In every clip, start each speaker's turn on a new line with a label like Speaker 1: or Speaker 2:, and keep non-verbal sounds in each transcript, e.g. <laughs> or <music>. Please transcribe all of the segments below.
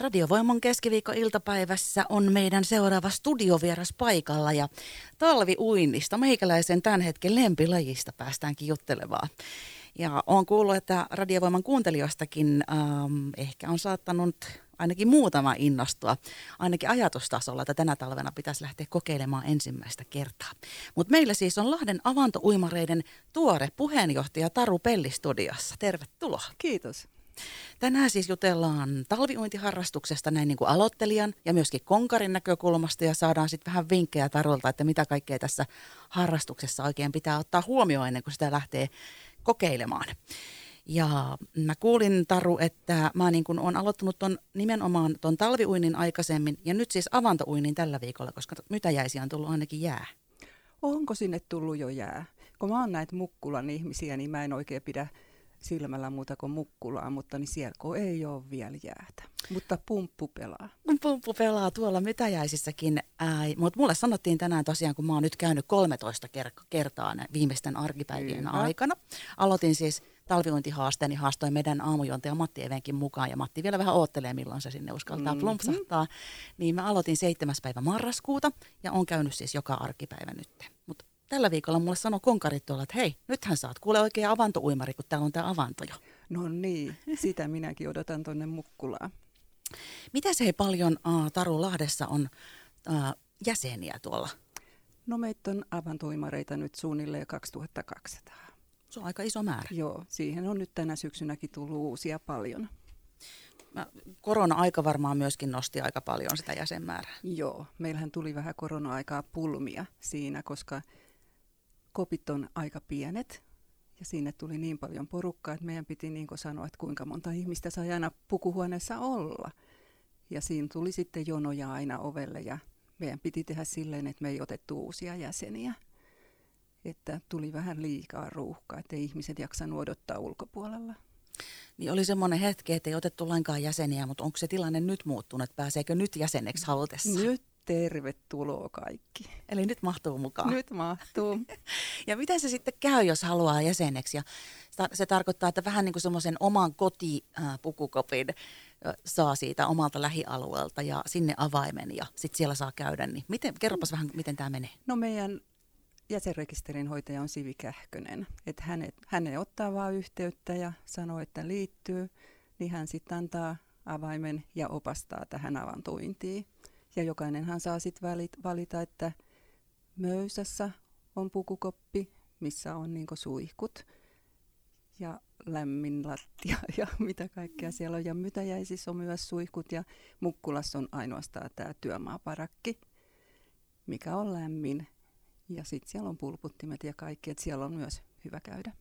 Speaker 1: Radiovoiman keskiviikko-iltapäivässä on meidän seuraava studiovieras paikalla ja talviuinnista, meikäläisen tämän hetken lempilajista päästäänkin juttelemaan. Ja on kuullut, että radiovoiman kuuntelijoistakin ähm, ehkä on saattanut ainakin muutama innostua, ainakin ajatustasolla, että tänä talvena pitäisi lähteä kokeilemaan ensimmäistä kertaa. Mutta meillä siis on Lahden avantouimareiden tuore puheenjohtaja Taru Pelli studiossa. Tervetuloa.
Speaker 2: Kiitos.
Speaker 1: Tänään siis jutellaan talviuintiharrastuksesta näin niin kuin aloittelijan ja myöskin konkarin näkökulmasta ja saadaan sitten vähän vinkkejä Tarulta, että mitä kaikkea tässä harrastuksessa oikein pitää ottaa huomioon ennen kuin sitä lähtee kokeilemaan. Ja mä kuulin, Taru, että mä niin kun on aloittanut ton, nimenomaan ton talviuinnin aikaisemmin ja nyt siis avantouinnin tällä viikolla, koska mytäjäisiä on tullut ainakin jää.
Speaker 2: Onko sinne tullut jo jää? Kun mä oon näitä Mukkulan ihmisiä, niin mä en oikein pidä silmällä muuta kuin Mukkulaa, mutta niin siellä ei ole vielä jäätä. Mutta pumppu pelaa.
Speaker 1: Pumppu pelaa tuolla mytäjäisissäkin, mutta mulle sanottiin tänään tosiaan, kun mä oon nyt käynyt 13 kertaa viimeisten arkipäivien Hyvä. aikana. Aloitin siis talviointihaasteeni haastoin meidän aamujuontaja Matti Evenkin mukaan, ja Matti vielä vähän oottelee, milloin se sinne uskaltaa mm-hmm. plumpsahtaa. Niin mä aloitin 7. päivä marraskuuta, ja on käynyt siis joka arkipäivä nyt. Mutta tällä viikolla mulle sanoi konkarit tuolla, että hei, nythän saat kuule oikein avantouimari, kun täällä on tämä avanto jo.
Speaker 2: No niin, sitä minäkin odotan tuonne Mukkulaan.
Speaker 1: Miten se paljon uh, Taru Lahdessa on uh, jäseniä tuolla?
Speaker 2: No meitä on avantoimareita nyt suunnilleen 2200.
Speaker 1: Se on aika iso määrä.
Speaker 2: Joo, siihen on nyt tänä syksynäkin tullut uusia paljon.
Speaker 1: Korona-aika varmaan myöskin nosti aika paljon sitä jäsenmäärää.
Speaker 2: Joo, meillähän tuli vähän korona-aikaa pulmia siinä, koska kopit on aika pienet ja sinne tuli niin paljon porukkaa, että meidän piti niin sanoa, että kuinka monta ihmistä sai aina pukuhuoneessa olla. Ja siinä tuli sitten jonoja aina ovelle ja meidän piti tehdä silleen, että me ei otettu uusia jäseniä että tuli vähän liikaa ruuhkaa, että ihmiset jaksanut odottaa ulkopuolella.
Speaker 1: Niin oli semmoinen hetki, että ei otettu lainkaan jäseniä, mutta onko se tilanne nyt muuttunut, että pääseekö nyt jäseneksi halutessa?
Speaker 2: Nyt tervetuloa kaikki.
Speaker 1: Eli nyt mahtuu mukaan.
Speaker 2: Nyt mahtuu. <laughs>
Speaker 1: ja miten se sitten käy, jos haluaa jäseneksi? Ja se tarkoittaa, että vähän niin kuin semmoisen oman kotipukukopin saa siitä omalta lähialueelta ja sinne avaimen ja sitten siellä saa käydä. Niin miten, kerropas vähän, miten tämä menee.
Speaker 2: No meidän jäsenrekisterin hoitaja on Sivi Kähkönen. Että hänet, hänen ottaa vaan yhteyttä ja sanoo, että liittyy, niin hän sitten antaa avaimen ja opastaa tähän avantointiin. Ja jokainenhan saa sitten valita, että möysässä on pukukoppi, missä on niinku suihkut ja lämmin lattia <laughs> ja mitä kaikkea siellä on. Ja mytäjäisissä on myös suihkut ja Mukkulassa on ainoastaan tämä työmaaparakki, mikä on lämmin ja sitten siellä on pulputtimet ja kaikki, että siellä on myös hyvä käydä.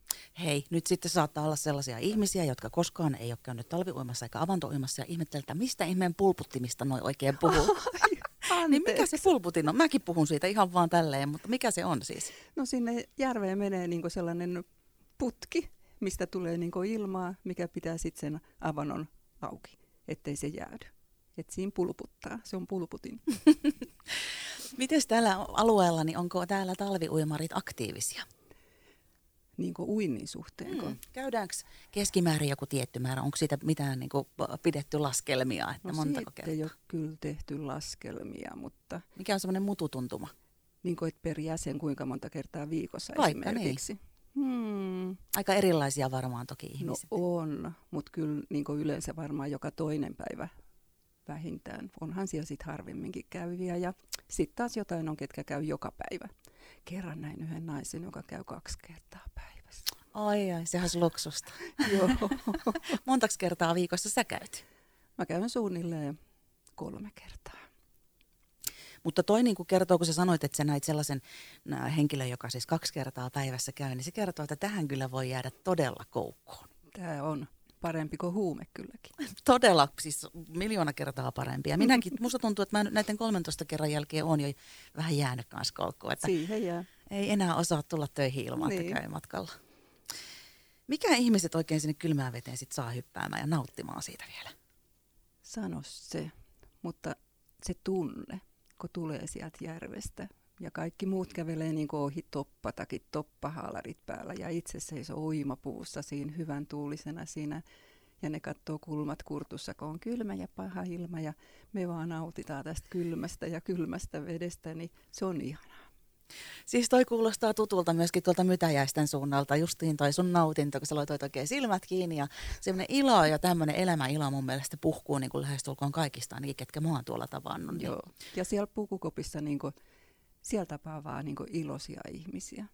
Speaker 1: Hei, nyt sitten saattaa olla sellaisia ihmisiä, jotka koskaan ei ole käynyt talviuimassa eikä avantouimassa ja ihmettelee, että mistä ihmeen pulputtimista noin oikein puhuu. <laughs> niin mikä se pulputin on? Mäkin puhun siitä ihan vaan tälleen, mutta mikä se on siis?
Speaker 2: No sinne järveen menee niinku sellainen putki, mistä tulee niinku ilmaa, mikä pitää sitten sen avannon auki, ettei se jäädy. Et siinä pulputtaa, se on pulputin. <laughs>
Speaker 1: Miten täällä alueella, niin onko täällä talviuimarit aktiivisia?
Speaker 2: Niin kuin uinnin suhteen. Hmm.
Speaker 1: Käydäänkö keskimäärin joku tietty määrä? Onko siitä mitään niin kuin, pidetty laskelmia? Että
Speaker 2: no montako kertaa? ei ole kyllä tehty laskelmia, mutta...
Speaker 1: Mikä on semmoinen mututuntuma?
Speaker 2: Niin kuin, että per jäsen kuinka monta kertaa viikossa Vaikka esimerkiksi. Niin.
Speaker 1: Hmm. Aika erilaisia varmaan toki ihmiset.
Speaker 2: No on, mutta kyllä niin yleensä varmaan joka toinen päivä vähintään. Onhan siellä sitten harvemminkin käyviä ja sitten taas jotain on, ketkä käy joka päivä. Kerran näin yhden naisen, joka käy kaksi kertaa päivässä.
Speaker 1: Ai ai, sehän on luksusta. <laughs> Joo. <laughs> Montaks kertaa viikossa sä käyt?
Speaker 2: Mä käyn suunnilleen kolme kertaa.
Speaker 1: Mutta toi niin kertoo, kun sä sanoit, että sä näit sellaisen henkilön, joka siis kaksi kertaa päivässä käy, niin se kertoo, että tähän kyllä voi jäädä todella koukkuun.
Speaker 2: Tämä on parempi kuin huume kylläkin. <laughs>
Speaker 1: Todella, siis miljoona kertaa parempi. Ja minäkin, musta tuntuu, että mä näiden 13 kerran jälkeen on jo vähän jäänyt kanssa koukkuun. Että
Speaker 2: Siihen jää.
Speaker 1: Ei enää osaa tulla töihin ilman, niin. että käy matkalla. Mikä ihmiset oikein sinne kylmään veteen sit saa hyppäämään ja nauttimaan siitä vielä?
Speaker 2: Sano se, mutta se tunne, kun tulee sieltä järvestä ja kaikki muut kävelee niin ohi toppatakin, toppahaalarit päällä ja itse seisoo uimapuussa siinä hyvän tuulisena siinä ja ne katsoo kulmat kurtussa, kun on kylmä ja paha ilma ja me vaan nautitaan tästä kylmästä ja kylmästä vedestä, niin se on ihanaa.
Speaker 1: Siis toi kuulostaa tutulta myöskin tuolta mytäjäisten suunnalta, justiin toi sun nautinto, kun sä laitoit oikein silmät kiinni ja semmoinen ilo ja tämmöinen elämäilo mun mielestä puhkuu niin kuin lähestulkoon kaikista ainakin, ketkä mä oon tuolla tavannut. Niin.
Speaker 2: Joo, ja siellä pukukopissa niin kuin, siellä tapaa vaan niin kuin iloisia ihmisiä.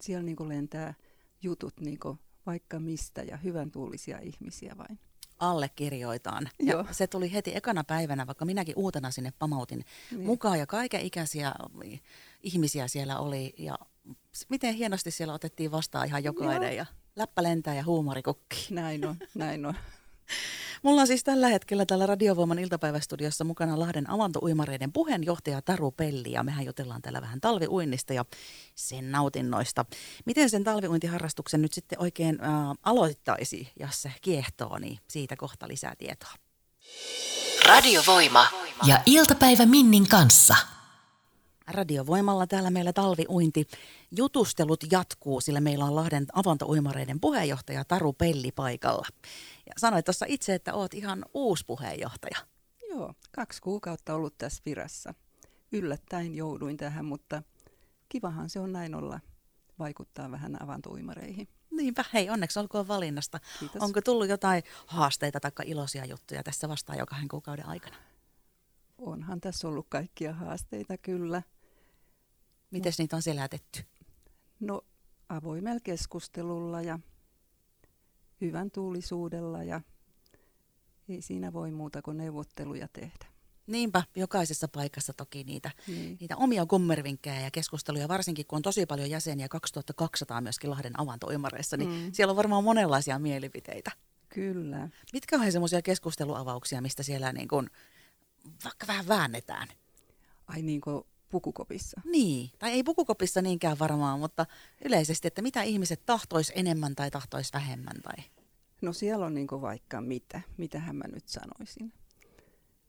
Speaker 2: Siellä niin kuin lentää jutut niin kuin vaikka mistä ja hyvän tuulisia ihmisiä vain
Speaker 1: allekirjoitaan. Ja Joo. se tuli heti ekana päivänä, vaikka minäkin uutena sinne pamautin niin. mukaan ja kaiken ikäisiä ihmisiä siellä oli. Ja miten hienosti siellä otettiin vastaan ihan jokainen Joo. ja läppä lentää ja huumorikukki.
Speaker 2: Näin on, näin on.
Speaker 1: Mulla on siis tällä hetkellä täällä Radiovoiman iltapäivästudiossa mukana Lahden avantouimareiden puheenjohtaja Taru Pelli ja mehän jutellaan täällä vähän talviuinnista ja sen nautinnoista. Miten sen talviuintiharrastuksen nyt sitten oikein äh, aloittaisi, jos se kiehtoo, niin siitä kohta lisää tietoa.
Speaker 3: Radiovoima ja iltapäivä Minnin kanssa.
Speaker 1: Radiovoimalla täällä meillä talviuinti. Jutustelut jatkuu, sillä meillä on Lahden avantouimareiden puheenjohtaja Taru Pelli paikalla. Sanoit tuossa itse, että oot ihan uusi puheenjohtaja.
Speaker 2: Joo, kaksi kuukautta ollut tässä virassa. Yllättäen jouduin tähän, mutta kivahan se on näin olla vaikuttaa vähän avantouimareihin.
Speaker 1: Niinpä, hei, onneksi olkoon valinnasta. Kiitos. Onko tullut jotain haasteita tai iloisia juttuja tässä vastaan jo kahden kuukauden aikana?
Speaker 2: Onhan tässä ollut kaikkia haasteita kyllä.
Speaker 1: Miten no, niitä on selätetty?
Speaker 2: No avoimella keskustelulla ja hyvän tuulisuudella ja ei siinä voi muuta kuin neuvotteluja tehdä.
Speaker 1: Niinpä, jokaisessa paikassa toki niitä, niin. niitä omia kummervinkkejä ja keskusteluja, varsinkin kun on tosi paljon jäseniä, 2200 myöskin Lahden avantoimareissa, niin mm. siellä on varmaan monenlaisia mielipiteitä.
Speaker 2: Kyllä.
Speaker 1: Mitkä on semmoisia keskusteluavauksia, mistä siellä niin kun, vaikka vähän väännetään?
Speaker 2: Ai niin kuin pukukopissa.
Speaker 1: Niin, tai ei pukukopissa niinkään varmaan, mutta yleisesti, että mitä ihmiset tahtois enemmän tai tahtois vähemmän? Tai...
Speaker 2: No siellä on niin vaikka mitä, mitähän mä nyt sanoisin.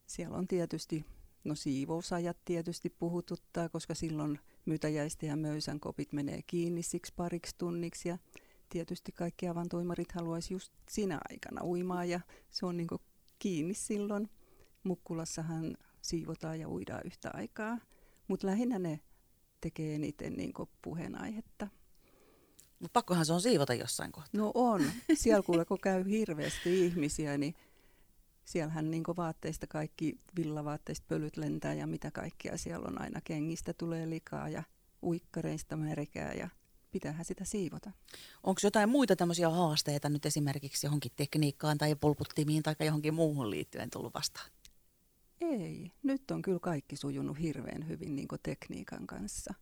Speaker 2: Siellä on tietysti, no siivousajat tietysti puhututtaa, koska silloin mytäjäistä ja möysän kopit menee kiinni siksi pariksi tunniksi ja tietysti kaikki avantoimarit haluaisi just siinä aikana uimaa ja se on niin kiinni silloin. Mukkulassahan siivotaan ja uidaan yhtä aikaa. Mutta lähinnä ne tekee eniten niin puheenaihetta.
Speaker 1: Mutta pakkohan se on siivota jossain kohtaa.
Speaker 2: No on. Siellä <laughs> kuule, kun käy hirveästi ihmisiä, niin siellähän niin vaatteista kaikki villavaatteista pölyt lentää ja mitä kaikkea siellä on aina. Kengistä tulee likaa ja uikkareista märkää ja pitäähän sitä siivota.
Speaker 1: Onko jotain muita tämmöisiä haasteita nyt esimerkiksi johonkin tekniikkaan tai pulputtimiin tai johonkin muuhun liittyen tullut vastaan?
Speaker 2: Ei. Nyt on kyllä kaikki sujunut hirveän hyvin niin tekniikan kanssa.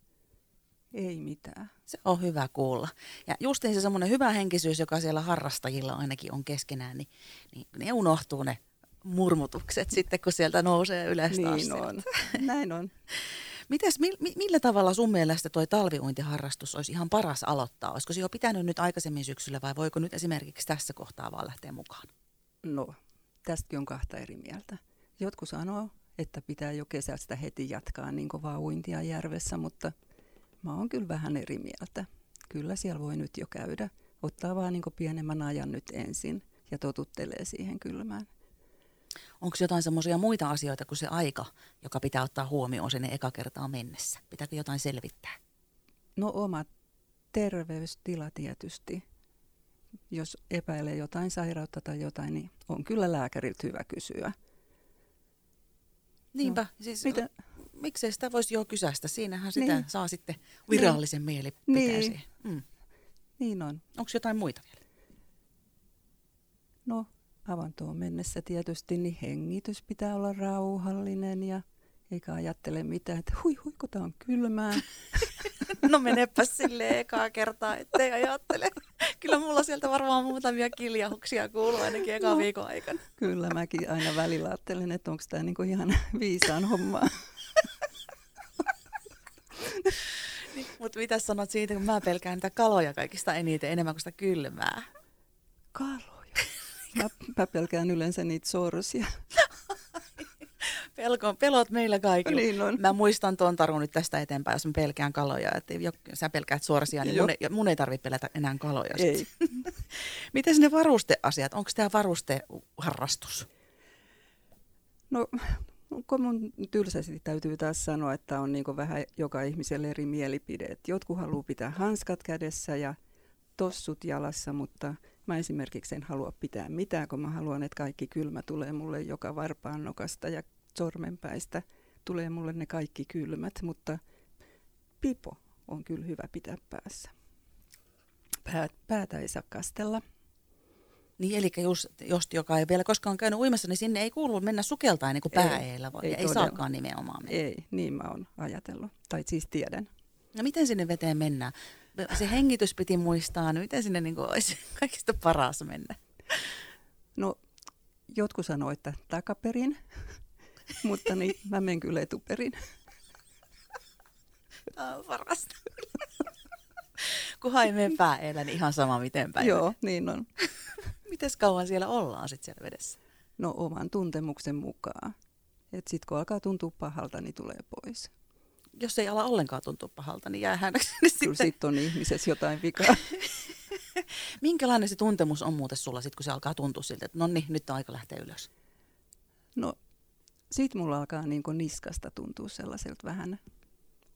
Speaker 2: Ei mitään.
Speaker 1: Se on hyvä kuulla. Ja justiin se semmoinen hyvä henkisyys, joka siellä harrastajilla ainakin on keskenään, niin, niin ne unohtuu ne murmutukset <laughs> sitten, kun sieltä nousee ylös
Speaker 2: Niin on. <laughs> Näin on.
Speaker 1: Mites, mi, millä tavalla sun mielestä tuo talviuintiharrastus olisi ihan paras aloittaa? Olisiko se jo pitänyt nyt aikaisemmin syksyllä vai voiko nyt esimerkiksi tässä kohtaa vaan lähteä mukaan?
Speaker 2: No, tästäkin on kahta eri mieltä. Jotkut sanoo, että pitää jo kesästä heti jatkaa niin kovaa uintia järvessä, mutta mä oon kyllä vähän eri mieltä. Kyllä siellä voi nyt jo käydä. Ottaa vaan niin pienemmän ajan nyt ensin ja totuttelee siihen kylmään.
Speaker 1: Onko jotain semmoisia muita asioita kuin se aika, joka pitää ottaa huomioon sinne eka kertaa mennessä? Pitääkö jotain selvittää?
Speaker 2: No oma terveystila tietysti. Jos epäilee jotain sairautta tai jotain, niin on kyllä lääkäriltä hyvä kysyä.
Speaker 1: Niinpä, no. siis Mitä? miksei sitä voisi jo kysästä. Siinähän sitä niin. saa sitten virallisen niin. mielipiteen niin.
Speaker 2: Mm. Niin on.
Speaker 1: Onko jotain muita vielä?
Speaker 2: No, avantoon mennessä tietysti niin hengitys pitää olla rauhallinen ja eikä ajattele mitään, että hui hui, kun on kylmää. <laughs>
Speaker 1: no menepä sille ekaa kertaa, ettei ajattele. Kyllä mulla sieltä varmaan muutamia kiljahuksia kuuluu ainakin eka no, viikon aikana.
Speaker 2: Kyllä mäkin aina välillä ajattelen, että onko tämä niinku ihan <laughs> viisaan hommaa. <laughs>
Speaker 1: niin, mutta mitä sanot siitä, kun mä pelkään niitä kaloja kaikista eniten, enemmän kuin sitä kylmää?
Speaker 2: Kaloja? Mä, mä pelkään yleensä niitä sorsia.
Speaker 1: Pelko, pelot meillä kaikilla.
Speaker 2: Niin on.
Speaker 1: Mä muistan tuon tarun nyt tästä eteenpäin, jos mä pelkään kaloja. Että jo, sä pelkäät suorasia, niin mun, ei- mun ei tarvitse pelätä enää kaloja.
Speaker 2: Ei. <laughs>
Speaker 1: Miten ne varusteasiat? Onko tämä varusteharrastus?
Speaker 2: No, kun mun tylsästi täytyy taas sanoa, että on niin vähän joka ihmiselle eri mielipide. Et jotkut haluaa pitää hanskat kädessä ja tossut jalassa, mutta mä esimerkiksi en halua pitää mitään, kun mä haluan, että kaikki kylmä tulee mulle joka varpaan nokasta ja sormenpäistä. Tulee mulle ne kaikki kylmät, mutta pipo on kyllä hyvä pitää päässä. Pää, päätä ei saa kastella.
Speaker 1: Niin, eli just, just joka ei vielä koskaan käynyt uimassa, niin sinne ei kuulu mennä sukeltain niin kuin
Speaker 2: Ei,
Speaker 1: pääeellä, voi.
Speaker 2: ei
Speaker 1: Ei, ei saakaan nimenomaan mennä.
Speaker 2: Ei, niin mä oon ajatellut. Tai siis tiedän.
Speaker 1: No miten sinne veteen mennään? Se hengitys piti muistaa, niin miten sinne niin kuin olisi <laughs> kaikista paras mennä?
Speaker 2: No, jotkut sanoo, että takaperin, mutta niin, mä menen kyllä etuperin.
Speaker 1: Tämä on parasta. Kunhan ei mene pääeellä, niin ihan sama miten päin.
Speaker 2: Joo, niin on.
Speaker 1: Mites kauan siellä ollaan sitten siellä vedessä?
Speaker 2: No oman tuntemuksen mukaan. Et sit kun alkaa tuntua pahalta, niin tulee pois.
Speaker 1: Jos ei ala ollenkaan tuntua pahalta, niin jää häneksi. Niin
Speaker 2: Kyllä
Speaker 1: sitten,
Speaker 2: sit on ihmisessä jotain vikaa. <laughs>
Speaker 1: minkälainen se tuntemus on muuten sulla sit, kun se alkaa tuntua siltä, että no niin, nyt on aika lähteä ylös?
Speaker 2: No, sit mulla alkaa niin niskasta tuntua sellaiselta vähän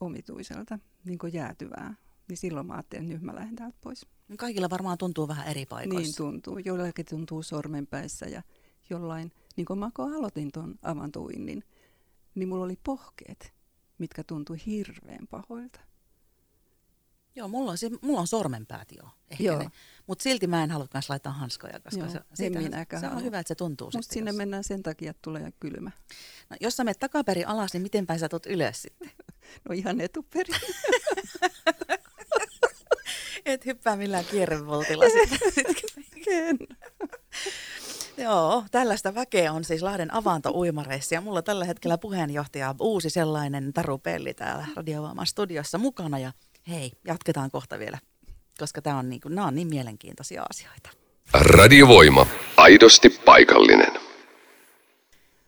Speaker 2: omituiselta, niin jäätyvää. Niin silloin mä ajattelin, että nyt mä lähden täältä pois.
Speaker 1: Kaikilla varmaan tuntuu vähän eri paikoissa.
Speaker 2: Niin tuntuu. Joillakin tuntuu sormenpäissä ja jollain, niin kuin mä kun aloitin tuon avantouinnin, niin mulla oli pohkeet, mitkä tuntui hirveän pahoilta.
Speaker 1: Joo, mulla on, se, mulla on sormenpäät. Ehkä
Speaker 2: Joo.
Speaker 1: Mutta silti mä en halua myös laittaa hanskoja, koska
Speaker 2: Joo,
Speaker 1: se,
Speaker 2: minäkään
Speaker 1: se on
Speaker 2: halua.
Speaker 1: hyvä, että se tuntuu sitten.
Speaker 2: sinne
Speaker 1: jos-
Speaker 2: mennään sen takia, että tulee kylmä.
Speaker 1: No, jos sä menet takaperin alas, niin miten päin sä tulet ylös sitten? <laughs>
Speaker 2: No ihan etuperin. <laughs>
Speaker 1: Et hyppää millään kierrevoltilla <laughs> sitten.
Speaker 2: En.
Speaker 1: Joo, tällaista väkeä on siis Lahden avantouimareissa ja mulla tällä hetkellä puheenjohtaja uusi sellainen Taru Pelli täällä Radiovaaman studiossa mukana ja hei, jatketaan kohta vielä, koska tää on niin, kuin, nämä on niin mielenkiintoisia asioita.
Speaker 4: Radiovoima. Aidosti paikallinen.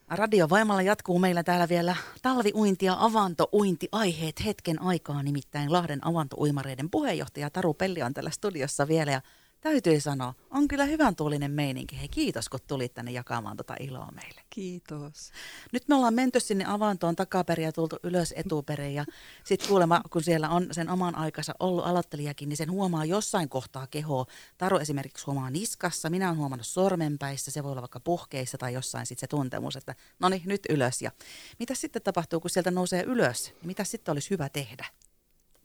Speaker 1: Radiovoimalla jatkuu meillä täällä vielä talviuinti ja avantouinti aiheet hetken aikaa, nimittäin Lahden avantouimareiden puheenjohtaja Taru Pelli on täällä studiossa vielä ja täytyy sanoa, on kyllä hyvän tuulinen meininki. Hei kiitos, kun tulit tänne jakamaan tota iloa meille.
Speaker 2: Kiitos.
Speaker 1: Nyt me ollaan menty sinne avantoon takaperin ja tultu ylös etuperin ja sitten kuulemma, kun siellä on sen oman aikansa ollut aloittelijakin, niin sen huomaa jossain kohtaa kehoa. Taru esimerkiksi huomaa niskassa, minä olen huomannut sormenpäissä, se voi olla vaikka puhkeissa tai jossain sitten se tuntemus, että no niin, nyt ylös. Ja mitä sitten tapahtuu, kun sieltä nousee ylös? Mitä sitten olisi hyvä tehdä?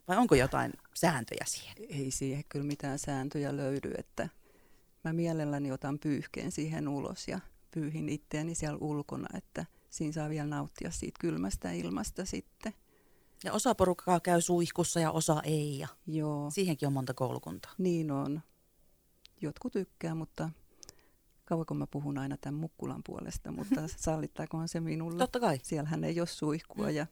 Speaker 1: Vai onko jotain sääntöjä siihen?
Speaker 2: Ei siihen kyllä mitään sääntöjä löydy, että mä mielelläni otan pyyhkeen siihen ulos ja pyyhin itteeni siellä ulkona, että siinä saa vielä nauttia siitä kylmästä ilmasta sitten.
Speaker 1: Ja osa porukkaa käy suihkussa ja osa ei ja
Speaker 2: Joo,
Speaker 1: siihenkin on monta koulukuntaa.
Speaker 2: niin on. Jotkut tykkää, mutta kauanko mä puhun aina tämän Mukkulan puolesta, mutta <laughs> sallittaakohan se minulle?
Speaker 1: Totta kai.
Speaker 2: Siellähän ei ole suihkua ja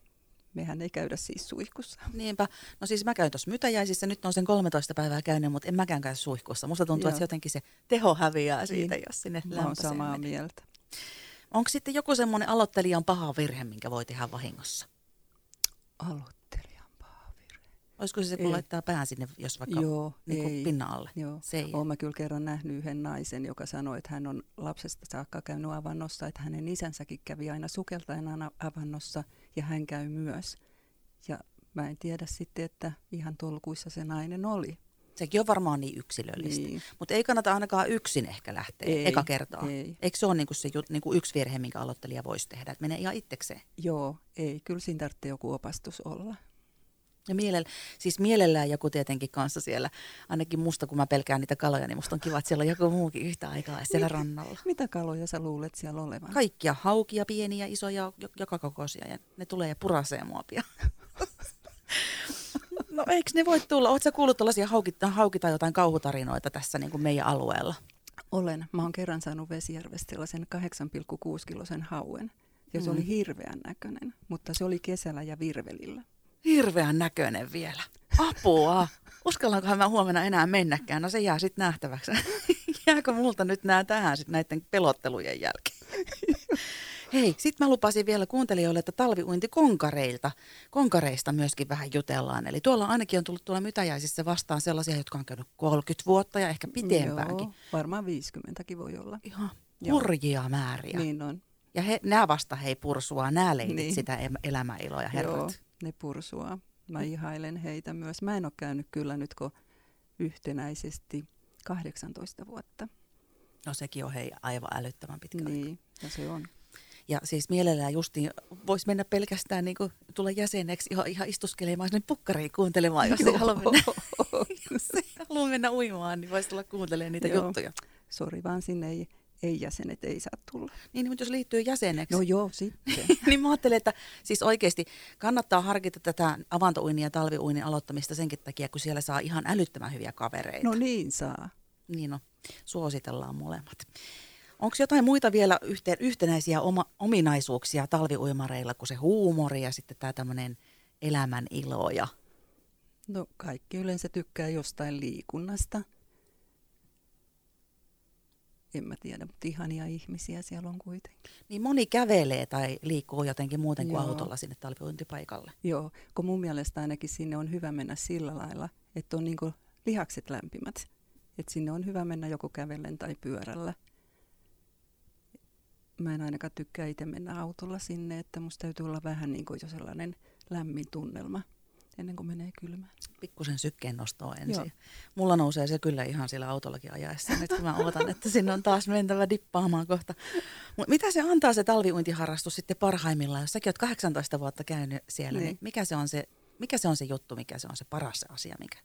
Speaker 2: mehän ei käydä siis suihkussa.
Speaker 1: Niinpä. No siis mä käyn tuossa mytäjäisissä, nyt on sen 13 päivää käynyt, mutta en mäkään käy suihkussa. Musta tuntuu,
Speaker 2: Joo.
Speaker 1: että jotenkin se teho häviää siitä,
Speaker 2: Niin.
Speaker 1: jos sinne
Speaker 2: Mä oon samaa
Speaker 1: menee.
Speaker 2: mieltä.
Speaker 1: Onko sitten joku semmoinen aloittelijan paha virhe, minkä voi tehdä vahingossa?
Speaker 2: Aloittelijan.
Speaker 1: Olisiko se se, kun
Speaker 2: Ei.
Speaker 1: laittaa pään sinne, jos vaikka
Speaker 2: Joo,
Speaker 1: niin kuin pinnan alle?
Speaker 2: Joo.
Speaker 1: Se ei.
Speaker 2: Olen mä kyllä kerran nähnyt yhden naisen, joka sanoi, että hän on lapsesta saakka käynyt avannossa, että hänen isänsäkin kävi aina sukeltajana avannossa ja hän käy myös. Ja mä en tiedä sitten, että ihan tolkuissa se nainen oli.
Speaker 1: Sekin on varmaan niin yksilöllistä.
Speaker 2: Niin.
Speaker 1: Mutta ei kannata ainakaan yksin ehkä lähteä
Speaker 2: Ei,
Speaker 1: eka kertaa.
Speaker 2: ei.
Speaker 1: Eikö se ole niinku se jut, niinku yksi virhe, minkä aloittelija voisi tehdä, että menee ihan itsekseen?
Speaker 2: Joo, ei. Kyllä siinä tarvitsee joku opastus olla.
Speaker 1: Ja mielellä, siis mielellään joku tietenkin kanssa siellä, ainakin musta kun mä pelkään niitä kaloja, niin musta on kiva, että siellä on joku muukin yhtä aikaa siellä rannalla.
Speaker 2: Mitä kaloja sä luulet siellä olevan?
Speaker 1: Kaikkia, haukia, pieniä, isoja, jo- joka kokoisia ja ne tulee ja purasee mua pian. <laughs> No eikö ne voi tulla? Oletko sä kuullut tällaisia haukita, haukita jotain kauhutarinoita tässä niin kuin meidän alueella?
Speaker 2: Olen. Mä oon kerran saanut Vesijärvestä sellaisen 8,6 kilosen hauen. Ja se
Speaker 1: Mm.
Speaker 2: oli hirveän näköinen, mutta se oli kesällä ja virvelillä.
Speaker 1: Hirveän näköinen vielä. Apua! Uskallankohan mä huomenna enää mennäkään? No se jää sitten nähtäväksi. <laughs> Jääkö multa nyt nämä tähän sitten näiden pelottelujen jälkeen? <laughs> Hei, sit mä lupasin vielä kuuntelijoille, että talviuinti konkareilta, konkareista myöskin vähän jutellaan. Eli tuolla ainakin on tullut tuolla mytäjäisissä vastaan sellaisia, jotka on käynyt 30 vuotta ja ehkä pitempäänkin.
Speaker 2: Joo, varmaan 50kin voi olla.
Speaker 1: Ihan
Speaker 2: Joo.
Speaker 1: hurjia määriä.
Speaker 2: Niin on.
Speaker 1: Ja he, nämä vasta hei pursua, nämä leidit
Speaker 2: Niin.
Speaker 1: sitä em- elämäiloa ja herrat.
Speaker 2: Joo, ne pursua. Mä ihailen heitä myös. Mä en ole käynyt kyllä nyt kun yhtenäisesti 18 vuotta.
Speaker 1: No sekin on hei aivan älyttömän pitkä aika.
Speaker 2: Niin, ja se on.
Speaker 1: Ja siis mielellään justiin voisi mennä pelkästään niin kuin, tulla jäseneksi ihan, ihan istuskelemaan sinne pukkariin kuuntelemaan, jos ei halua mennä, <laughs> jos ei halua mennä uimaan, niin voisi tulla kuuntelemaan niitä
Speaker 2: Joo.
Speaker 1: juttuja.
Speaker 2: Sori vaan sinne ei, ei jäsenet ei saa tulla.
Speaker 1: Niin, mutta jos liittyy jäseneksi,
Speaker 2: No joo, sitten. <laughs>
Speaker 1: niin mä ajattelen, että siis oikeasti kannattaa harkita tätä avantouinnin ja talviuinnin aloittamista senkin takia, kun siellä saa ihan älyttömän hyviä kavereita.
Speaker 2: No niin saa.
Speaker 1: Niin no, suositellaan molemmat. Onko jotain muita vielä yhte, yhtenäisiä oma, ominaisuuksia talviuimareilla kuin se huumori ja sitten tämä tämmöinen elämän ilo ja
Speaker 2: No kaikki yleensä tykkää jostain liikunnasta. En mä tiedä, mutta ihania ihmisiä siellä on kuitenkin.
Speaker 1: niin moni kävelee tai liikkuu jotenkin muuten kuin
Speaker 2: Joo.
Speaker 1: autolla sinne talviuintipaikalle.
Speaker 2: Joo, kun mun mielestä ainakin sinne on hyvä mennä sillä lailla, että on niinku lihakset lämpimät. Että sinne on hyvä mennä joko kävellen tai pyörällä. Mä en ainakaan tykkää itse mennä autolla sinne, että musta täytyy olla vähän niin kuin jo sellainen lämmin tunnelma ennen kuin menee kylmään.
Speaker 1: Pikkusen sykkeen nostoa ensin.
Speaker 2: Joo.
Speaker 1: Mulla nousee se kyllä ihan sillä autollakin ajaessa, nyt kun mä odotan, että sinne on taas mentävä dippaamaan kohta. Mut mitä se antaa se talviuintiharrastus sitten parhaimmillaan, jos säkin oot 18 vuotta käynyt siellä, niin,
Speaker 2: Niin.
Speaker 1: mikä, se on se, mikä se on se juttu, mikä se on se paras se asia, mikä?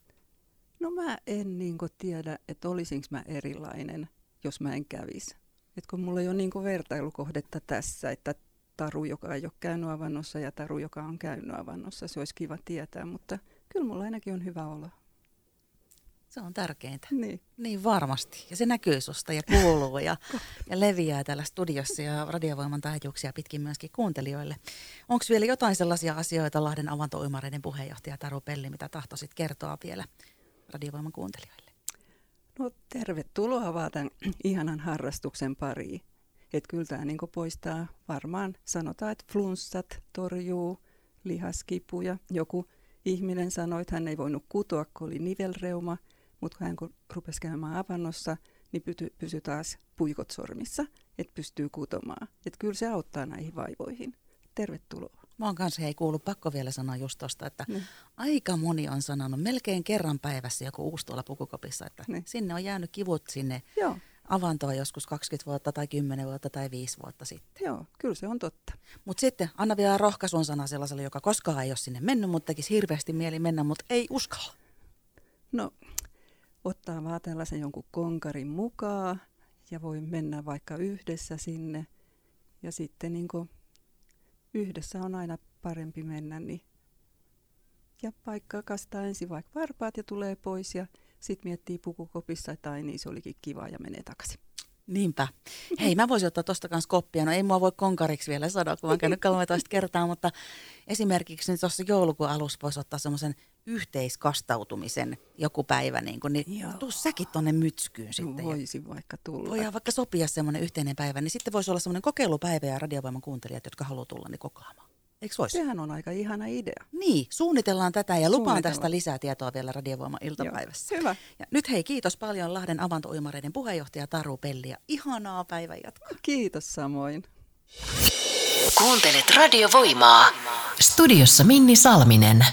Speaker 2: No mä en niin tiedä, että olisinko mä erilainen, jos mä en kävisi. Et kun mulla ei ole niin vertailukohdetta tässä, että Taru, joka ei ole käynyt avannossa ja Taru, joka on käynyt avannossa, se olisi kiva tietää, mutta kyllä mulla ainakin on hyvä olla.
Speaker 1: Se on tärkeintä.
Speaker 2: Niin.
Speaker 1: Niin varmasti. Ja se näkyy susta ja kuuluu ja, ja leviää täällä studiossa ja radiovoiman taajuuksia pitkin myöskin kuuntelijoille. Onko vielä jotain sellaisia asioita Lahden avantouimareiden puheenjohtaja Taru Pelli, mitä tahtoisit kertoa vielä radiovoiman kuuntelijoille?
Speaker 2: No tervetuloa vaan tämän ihanan harrastuksen pariin. Että kyllä tämä niinku poistaa varmaan, sanotaan, että flunssat torjuu, lihaskipuja. Joku ihminen sanoi, että hän ei voinut kutoa, kun oli nivelreuma, mutta kun hän kun rupesi käymään avannossa, niin pysy, pysy taas puikot sormissa, että pystyy kutomaan. Että kyllä se auttaa näihin vaivoihin. Tervetuloa.
Speaker 1: Mä oon kanssa, hei kuullut, pakko vielä sanoa just tosta, että
Speaker 2: Niin.
Speaker 1: aika moni on sanonut melkein kerran päivässä joku uusi tuolla pukukopissa, että
Speaker 2: Niin.
Speaker 1: sinne on jäänyt kivut sinne
Speaker 2: Joo,
Speaker 1: avantoon joskus 20 vuotta tai 10 vuotta tai 5 vuotta sitten.
Speaker 2: joo, kyllä se on totta.
Speaker 1: Mutta sitten anna vielä rohkaisun sana sellaiselle, joka koskaan ei ole sinne mennyt, mutta tekisi hirveästi mieli mennä, mutta ei uskalla.
Speaker 2: No, ottaa vaan tällaisen jonkun konkarin mukaan ja voi mennä vaikka yhdessä sinne. Ja sitten niin yhdessä on aina parempi mennä, niin ja paikka kastaa ensin vaikka varpaat ja tulee pois ja sitten miettii pukukopissa, että ai niin se olikin kiva ja menee takaisin.
Speaker 1: Niinpä. Hei, mä voisin ottaa tosta kanssa koppia. No ei mua voi konkariksi vielä sanoa, kun mä oon käynyt 13 kertaa, mutta esimerkiksi nyt tuossa joulukuun alussa voisi ottaa semmoisen yhteiskastautumisen joku päivä, niin, kun, niin
Speaker 2: Joo.
Speaker 1: tuu säkin tonne mytskyyn sitten.
Speaker 2: No, voisin vaikka tulla.
Speaker 1: Voidaan vaikka sopia semmoinen yhteinen päivä, niin sitten voisi olla semmoinen kokeilupäivä ja radiovoiman kuuntelijat, jotka haluaa tulla, niin kokoamaan. Eikö voisi?
Speaker 2: Sehän on aika ihana idea.
Speaker 1: Niin, suunnitellaan tätä ja lupaan tästä lisää tietoa vielä radiovoiman iltapäivässä.
Speaker 2: Joo, hyvä.
Speaker 1: Ja nyt hei, kiitos paljon Lahden avantouimareiden puheenjohtaja Taru Pelli ja ihanaa päivän jatkoa.
Speaker 2: Kiitos samoin.
Speaker 3: Kuuntelet radiovoimaa. Studiossa Minni Salminen.